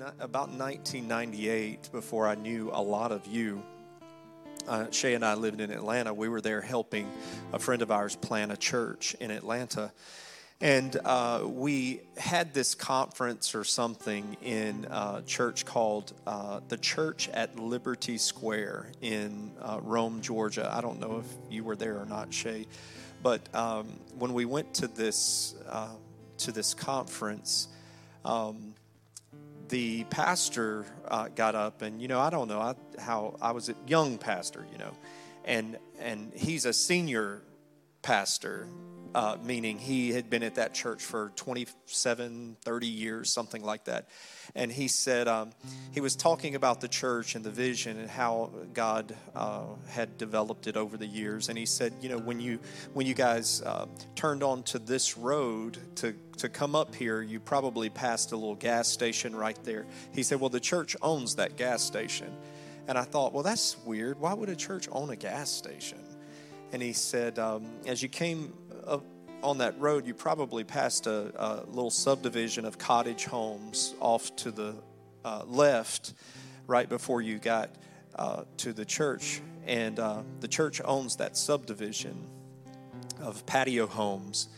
about 1998, before I knew a lot of you, uh, Shay and I lived in Atlanta. We were there helping a friend of ours plan a church in Atlanta. And uh, we had this conference or something in a church called uh, the Church at Liberty Square in uh, Rome, Georgia. I don't know if you were there or not, Shay, but um, when we went to this uh, to this conference, um, the pastor uh, got up, and you know, I don't know I, how I was a young pastor, you know, and and he's a senior pastor uh, meaning he had been at that church for 27, 30 years, something like that. And he said um, he was talking about the church and the vision and how God uh, had developed it over the years. And he said, you know, when you when you guys uh, turned onto this road to to come up here, you probably passed a little gas station right there. He said, well, the church owns that gas station. And I thought, well, that's weird. Why would a church own a gas station? And he said, um, as you came on that road, you probably passed a, a, little subdivision of cottage homes off to the uh, left right before you got uh, to the church. And uh, the church owns that subdivision of patio homes.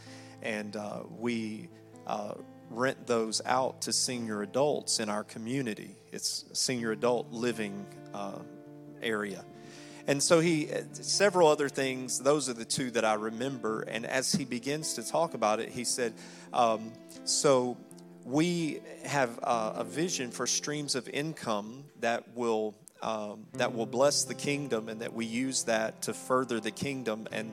And uh, we uh, rent those out to senior adults in our community. It's a senior adult living uh, area. And so he, several other things, those are the two that I remember. And as he begins to talk about it, he said, um, So we have uh, a vision for streams of income that will. Um, that will bless the kingdom and that we use that to further the kingdom and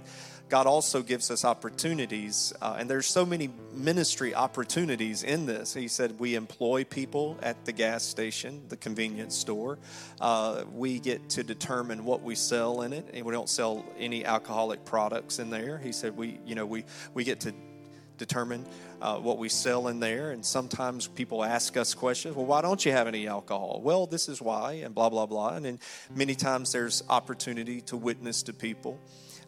God also gives us opportunities, uh, and there's so many ministry opportunities in this. He said we employ people at the gas station, the convenience store. Uh, we get to determine what we sell in it, and we don't sell any alcoholic products in there. He said we, you know, we we get to determine uh, what we sell in there. And sometimes people ask us questions, well, why don't you have any alcohol? Well, this is why, and blah, blah, blah. And then many times there's opportunity to witness to people.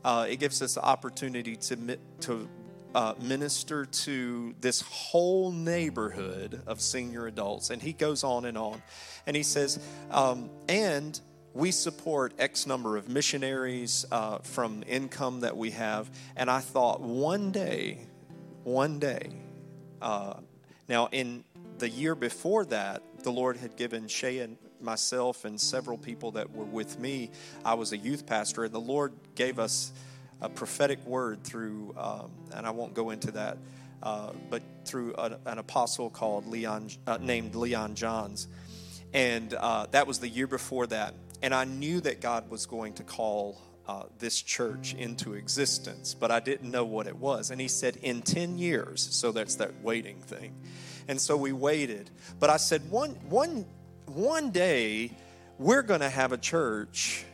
Uh, it gives us the opportunity to, to uh, minister to this whole neighborhood of senior adults. And he goes on and on. And he says, um, and we support X number of missionaries uh, from income that we have. And I thought one day, one day, uh, now in the year before that, the Lord had given Shay and myself and several people that were with me. I was a youth pastor, and the Lord gave us a prophetic word through, um, and I won't go into that, uh, but through a, an apostle called Leon, uh, named Leon Johns, and uh, that was the year before that. And I knew that God was going to call uh, this church into existence, but I didn't know what it was. And He said, in 10 years. So that's that waiting thing. And so we waited. But I said, one, one one day we're going to have a church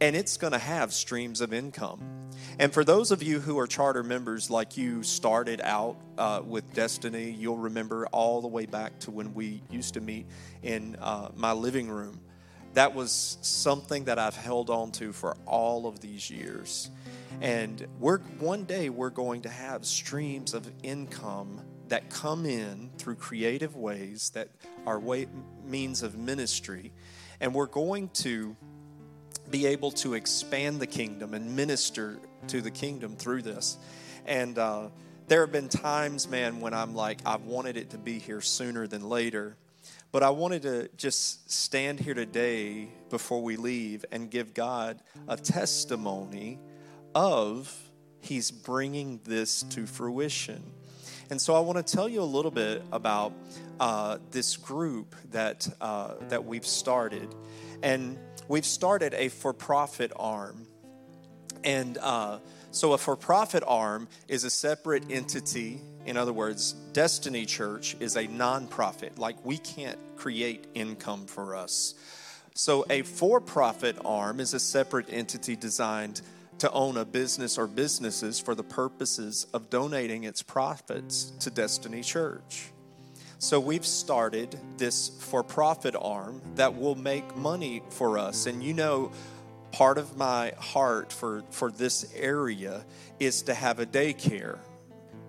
and it's going to have streams of income. And for those of you who are charter members, like you started out uh, with Destiny, you'll remember all the way back to when we used to meet in uh, my living room. That was something that I've held on to for all of these years. And we're one day we're going to have streams of income that come in through creative ways that are way, means of ministry. And we're going to be able to expand the kingdom and minister to the kingdom through this. And uh, there have been times, man, when I'm like, I've wanted it to be here sooner than later. But I wanted to just stand here today before we leave and give God a testimony of He's bringing this to fruition. And so I want to tell you a little bit about uh, this group that, uh, that we've started. And we've started a for profit arm. And uh, so a for profit arm is a separate entity. In other words, Destiny Church is a nonprofit. Like we can't create income for us. So a for profit arm is a separate entity designed to own a business or businesses for the purposes of donating its profits to Destiny Church. So we've started this for profit arm that will make money for us. And you know, part of my heart for, for this area is to have a daycare.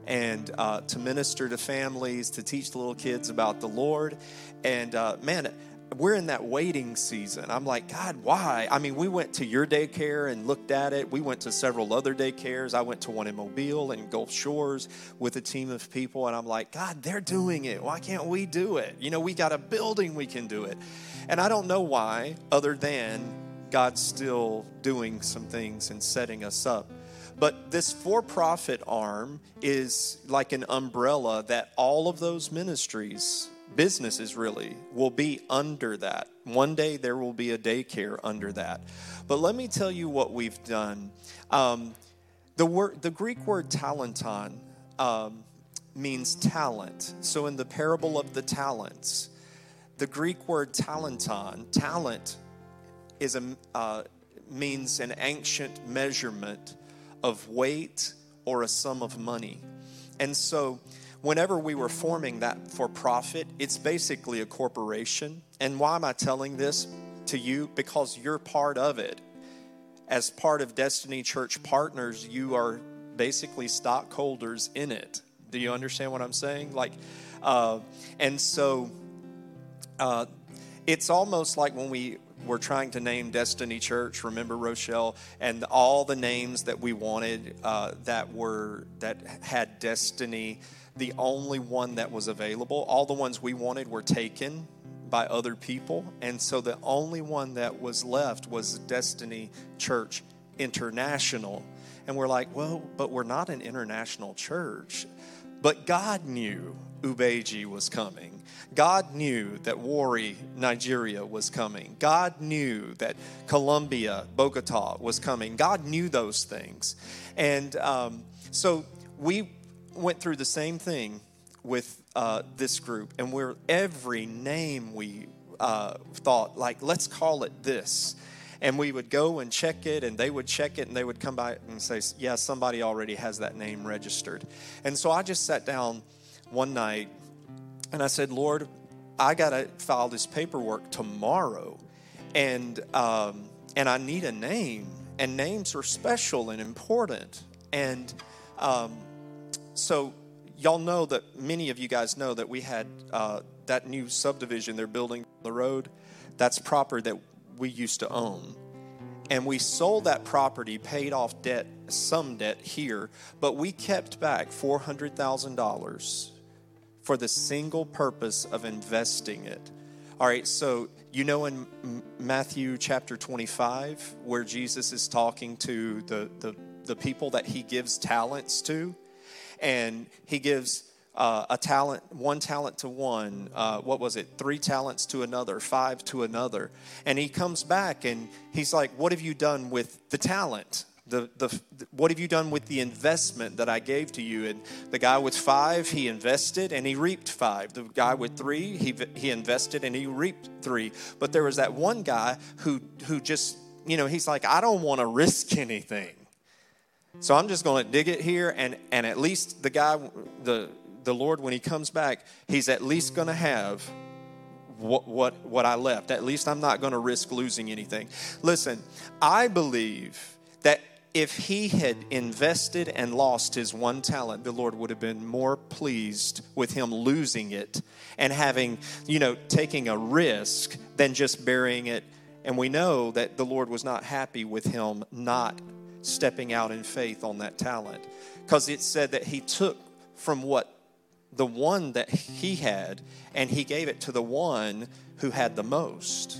and uh, to minister to families, to teach the little kids about the Lord. And uh, man, we're in that waiting season. I'm like, God, why? I mean, we went to your daycare and looked at it. We went to several other daycares. I went to one in Mobile and Gulf Shores with a team of people. And I'm like, God, they're doing it. Why can't we do it? You know, we got a building, we can do it. And I don't know why, other than God's still doing some things and setting us up. But this for profit arm is like an umbrella that all of those ministries businesses really will be under that. One day there will be a daycare under that. But let me tell you what we've done. Um, the word, the Greek word talanton, um, means talent. So in the parable of the talents, the Greek word talanton, talent, is a uh, means an ancient measurement of weight or a sum of money. And so whenever we were forming that for profit, it's basically a corporation. And why am I telling this to you? Because you're part of it. As part of Destiny Church Partners, you are basically stockholders in it. Do you understand what I'm saying? Like, uh, and so uh, it's almost like when we were trying to name Destiny Church. Remember Rochelle and all the names that we wanted uh, that were that had destiny the only one that was available. All the ones we wanted were taken by other people. And so the only one that was left was Destiny Church International. And we're like, well, but we're not an international church. But God knew Ubeji was coming. God knew that Warri, Nigeria was coming. God knew that Colombia, Bogota was coming. God knew those things. And um, so we went through the same thing with uh, this group, and where every name we uh, thought, like, let's call it this. And we would go and check it, and they would check it, and they would come by and say, Yeah, somebody already has that name registered. And so I just sat down one night and I said, Lord, I got to file this paperwork tomorrow, and, um, and I need a name, and names are special and important. And um, so y'all know that many of you guys know that we had uh, that new subdivision they're building the road. That's proper that we used to own. And we sold that property, paid off debt, some debt here, but we kept back $400,000 for the single purpose of investing it. All right, so you know in Matthew chapter 25, where Jesus is talking to the, the, the people that he gives talents to, and he gives uh, a talent, one talent to one, uh, what was it, three talents to another, five to another. And he comes back and he's like, What have you done with the talent? The, the, what have you done with the investment that I gave to you? And the guy with five, he invested and he reaped five. The guy with three, he, he invested and he reaped three. But there was that one guy who, who just, you know, he's like, I don't want to risk anything. So I'm just going to dig it here, and, and at least the guy, the, the Lord, when he comes back, he's at least going to have what, what, what I left. At least I'm not going to risk losing anything. Listen, I believe that if he had invested and lost his one talent, the Lord would have been more pleased with him losing it and having, you know, taking a risk than just burying it. And we know that the Lord was not happy with him not stepping out in faith on that talent. Because it said that he took from what the one that he had and he gave it to the one who had the most.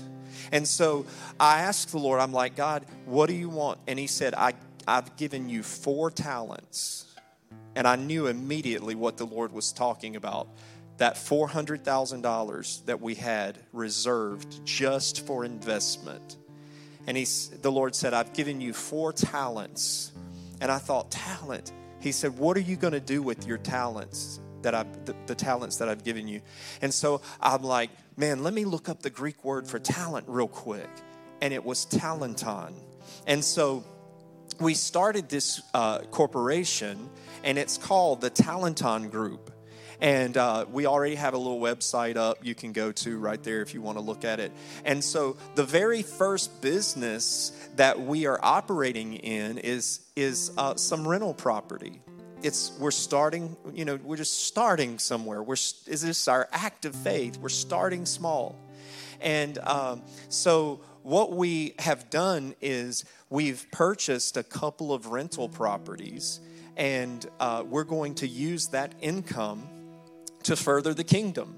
And so I asked the Lord, I'm like, God, what do you want? And he said, I, I've given you four talents. And I knew immediately what the Lord was talking about that $400,000 that we had reserved just for investment and he's, the Lord said, I've given you four talents. And I thought, talent? He said, What are you going to do with your talents? That I, the, the talents that I've given you. And so I'm like, man, let me look up the Greek word for talent real quick. And it was talanton. And so we started this uh, corporation, and it's called the Talanton Group. And uh, we already have a little website up you can go to right there if you want to look at it. And so the very first business that we are operating in is, is uh, some rental property. It's we're starting you know we're just starting somewhere. We're is this our act of faith? We're starting small. And um, so what we have done is we've purchased a couple of rental properties and uh, we're going to use that income to further the kingdom.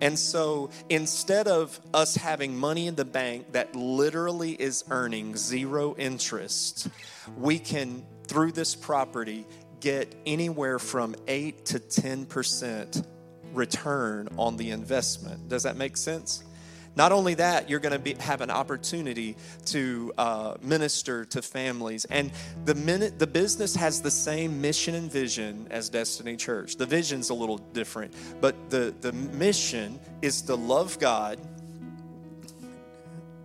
And so instead of us having money in the bank that literally is earning zero interest, we can, through this property, get anywhere from 8 to 10% return on the investment. Does that make sense? Not only that, you're going to have an opportunity to uh, minister to families. And the minute the business has the same mission and vision as Destiny Church. The vision's a little different, but the, the mission is to love God.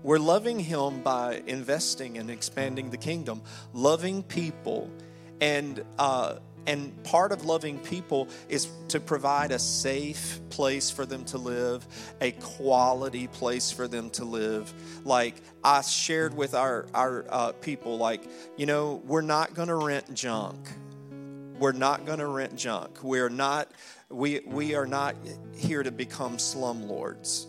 We're loving Him by investing and expanding the kingdom, loving people, and uh, and part of loving people is to provide a safe place for them to live, a quality place for them to live. Like I shared with our, our uh, people, like, you know, we're not going to rent junk. We're not going to rent junk. We're not, we, we are not here to become slumlords.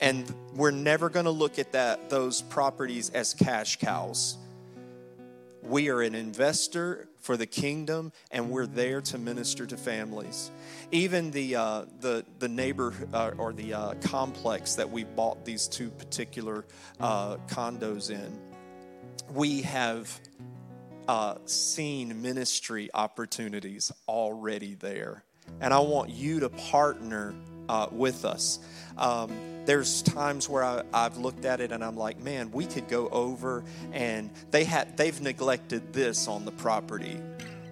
And we're never going to look at that, those properties as cash cows. We are an investor for the kingdom, and we're there to minister to families. Even the uh, the the neighbor uh, or the uh, complex that we bought these two particular uh, condos in, we have uh, seen ministry opportunities already there, and I want you to partner uh, with us. Um, there's times where I, have looked at it and I'm like, man, we could go over and they had they've neglected this on the property.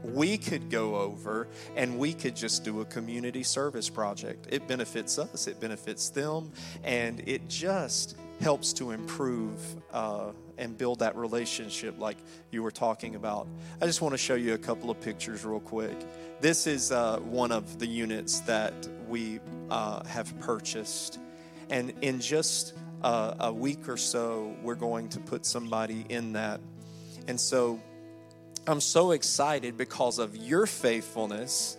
We could go over and we could just do a community service project. It benefits us, it benefits them, and it just helps to improve uh, and build that relationship like you were talking about. I just want to show you a couple of pictures real quick. This is uh, one of the units that we uh, have purchased and in just uh, a week or so, we're going to put somebody in that. And so I'm so excited because of your faithfulness.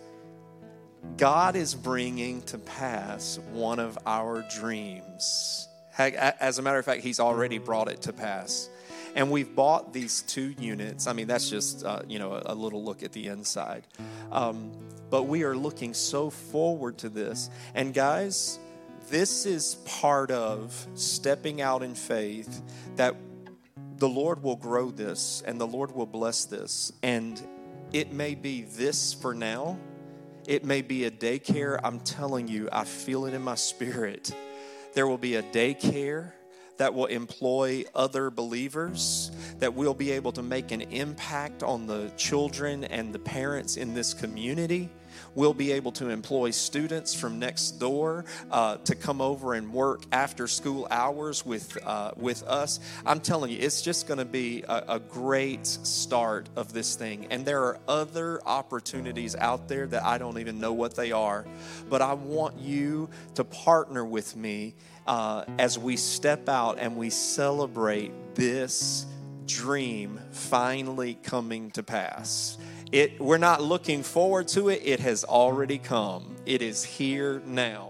God is bringing to pass one of our dreams. As a matter of fact, He's already brought it to pass. And we've bought these two units. I mean, that's just, uh, you know, a, little look at the inside. Um, but we are looking so forward to this. And guys, this is part of stepping out in faith that the Lord will grow this and the Lord will bless this. And it may be this for now, it may be a daycare. I'm telling you, I feel it in my spirit. There will be a daycare that will employ other believers, that we'll be able to make an impact on the children and the parents in this community. We'll be able to employ students from next door uh, to come over and work after school hours with, uh, with us. I'm telling you, it's just going to be a, a great start of this thing. And there are other opportunities out there that I don't even know what they are. But I want you to partner with me uh, as we step out and we celebrate this dream finally coming to pass. It, we're not looking forward to it, it has already come. It is here now.